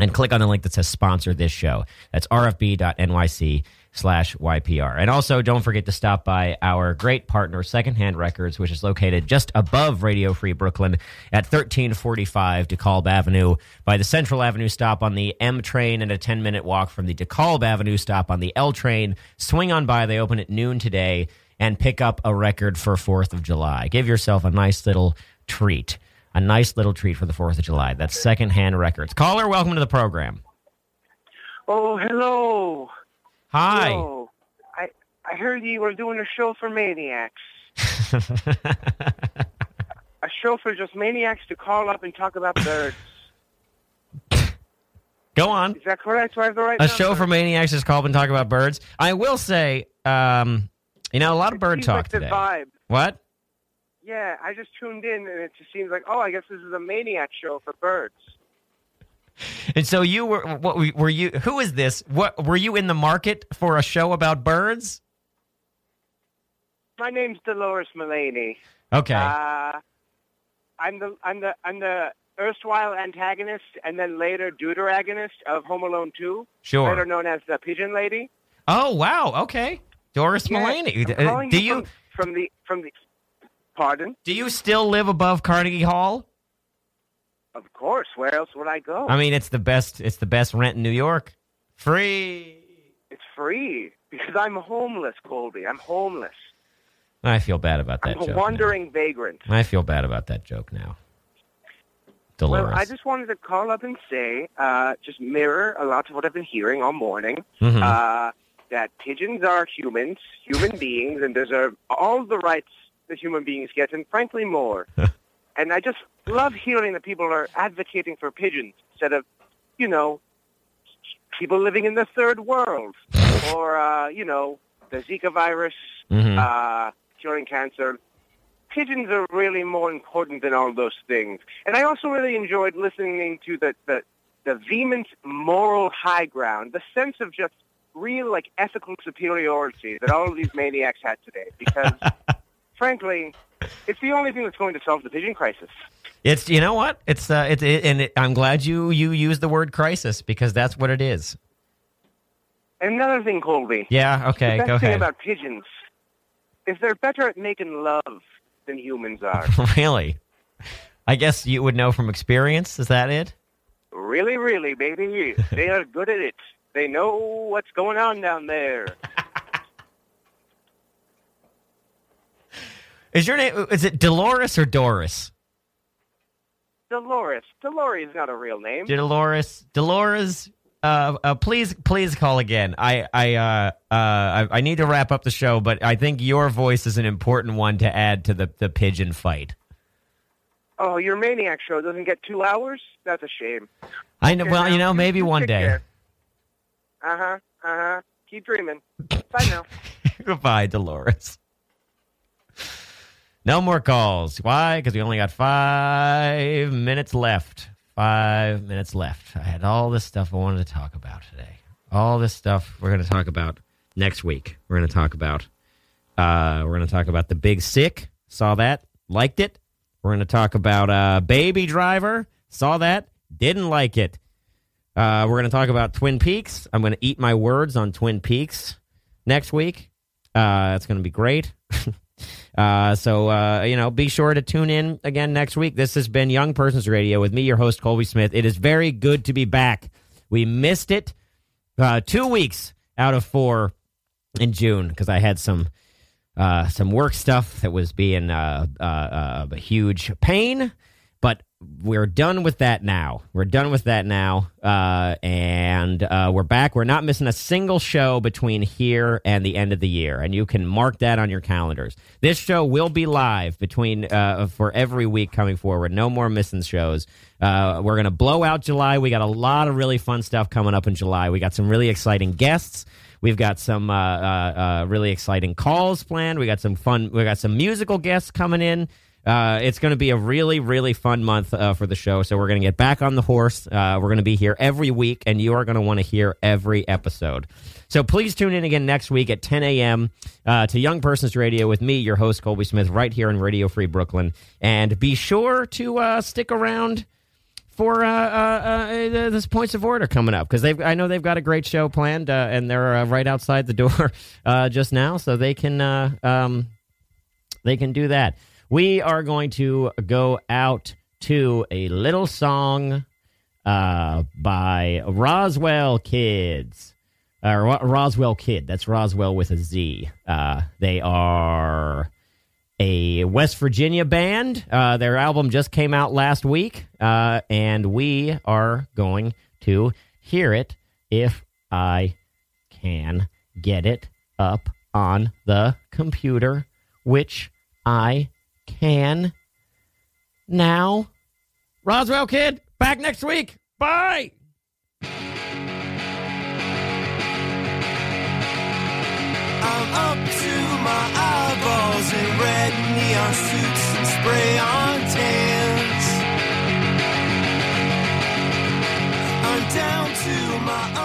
and click on the link that says sponsor this show. That's rfb.nyc slash YPR. And also don't forget to stop by our great partner, Secondhand Records, which is located just above Radio Free Brooklyn at 1345 DeKalb Avenue by the Central Avenue stop on the M train and a 10 minute walk from the DeKalb Avenue stop on the L train. Swing on by. They open at noon today and pick up a record for 4th of July. Give yourself a nice little treat. A nice little treat for the 4th of July. That's Secondhand Records. Caller, welcome to the program. Oh, hello. Hi. Hello. I I heard you were doing a show for maniacs. A show for just maniacs to call up and talk about birds. Go on. Is that correct? Do I have the right A number? show for maniacs is called and talk about birds. I will say, um, you know, a lot of It bird talk like today. vibe. What? Yeah, I just tuned in and it just seems like, oh, I guess this is a maniac show for birds. And so you were what were- you? Who is this? What were you in the market for a show about birds? My name's Dolores Mullaney. Okay. Uh, I'm the I'm the I'm the erstwhile antagonist and then later deuteragonist of Home Alone 2, sure. better known as the Pigeon Lady. Oh wow. Okay. Doris Yeah, Mullaney. Uh, Do you from, from the from the pardon? do you still live above Carnegie Hall? Of course. Where else would I go? I mean, it's the best. It's the best rent in New York. Free. it's free because I'm homeless, Colby. I'm homeless. I feel bad about that I'm a joke. wandering vagrant. I feel bad about that joke now. Dolores. Well, I just wanted to call up and say, uh, just mirror a lot of what I've been hearing all morning. Mhm. Uh, that pigeons are humans, human beings, and deserve all the rights that human beings get, and frankly more. and I just love hearing that people are advocating for pigeons instead of, you know, people living in the third world or, uh, you know, the Zika virus, Mhm. uh, curing cancer. Pigeons are really more important than all those things. And I also really enjoyed listening to the, the, the vehement moral high ground, the sense of just real, like, ethical superiority that all of these maniacs had today. Because, frankly, it's the only thing that's going to solve the pigeon crisis. It's you know what it's uh it's it, and it, I'm glad you you used the word crisis because that's what it is. Another thing, Colby. Yeah. Okay. the best Go thing ahead. about pigeons is they're better at making love than humans are. really? I guess you would know from experience. Is that it? really, really, baby. They are good at it. They know what's going on down there. Is your name? Is it Dolores or Doris? Dolores. Dolores is not a real name. Dolores. Dolores. Uh, uh, please, please call again. I, I, uh, uh, I, I need to wrap up the show, but I think your voice is an important one to add to the the pigeon fight. Oh, your maniac show doesn't get two hours? That's a shame. I know. Well, you know, maybe one day. Uh-huh. Uh-huh. Keep dreaming. Bye now. Goodbye, Dolores. No more calls. Why? Because we only got five minutes left. Five minutes left. I had all this stuff I wanted to talk about today. All this stuff we're going to talk about next week. We're going to talk about. Uh, we're going to talk about the Big Sick. Saw that. Liked it. We're going to talk about uh, Baby Driver. Saw that. Didn't like it. Uh, we're going to talk about Twin Peaks. I'm going to eat my words on Twin Peaks next week. Uh, it's going to be great. uh, so, uh, you know, be sure to tune in again next week. This has been Young Persons Radio with me, your host, Colby Smith. It is very good to be back. We missed it uh, two weeks out of four in June because I had some uh, some work stuff that was being uh, uh, a huge pain. We're done with that now. We're done with that now, uh, and uh, we're back. We're not missing a single show between here and the end of the year, and you can mark that on your calendars. This show will be live between uh, for every week coming forward. No more missing shows. Uh, we're gonna blow out July. We got a lot of really fun stuff coming up in July. We got some really exciting guests. We've got some uh, uh, uh, really exciting calls planned. We got some fun. We got some musical guests coming in. Uh, it's going to be a really, really fun month uh, for the show. So we're going to get back on the horse. Uh, we're going to be here every week, and you are going to want to hear every episode. So please tune in again next week at 10 a.m. Uh, to Young Persons Radio with me, your host Colby Smith, right here in Radio Free Brooklyn. And be sure to uh, stick around for uh, uh, uh, this points of order coming up because I know they've got a great show planned uh, and they're right outside the door just now, so they can um, they can do that. We are going to go out to a little song uh, by Rozwell Kids. Uh, Rozwell Kid. That's Rozwell with a Z. Uh, they are a West Virginia band. Uh, their album just came out last week, uh, and we are going to hear it if I can get it up on the computer, which I can now. Rozwell Kid, back next week. Bye. I'm up to my eyeballs in red neon suits and spray on tans. I'm down to my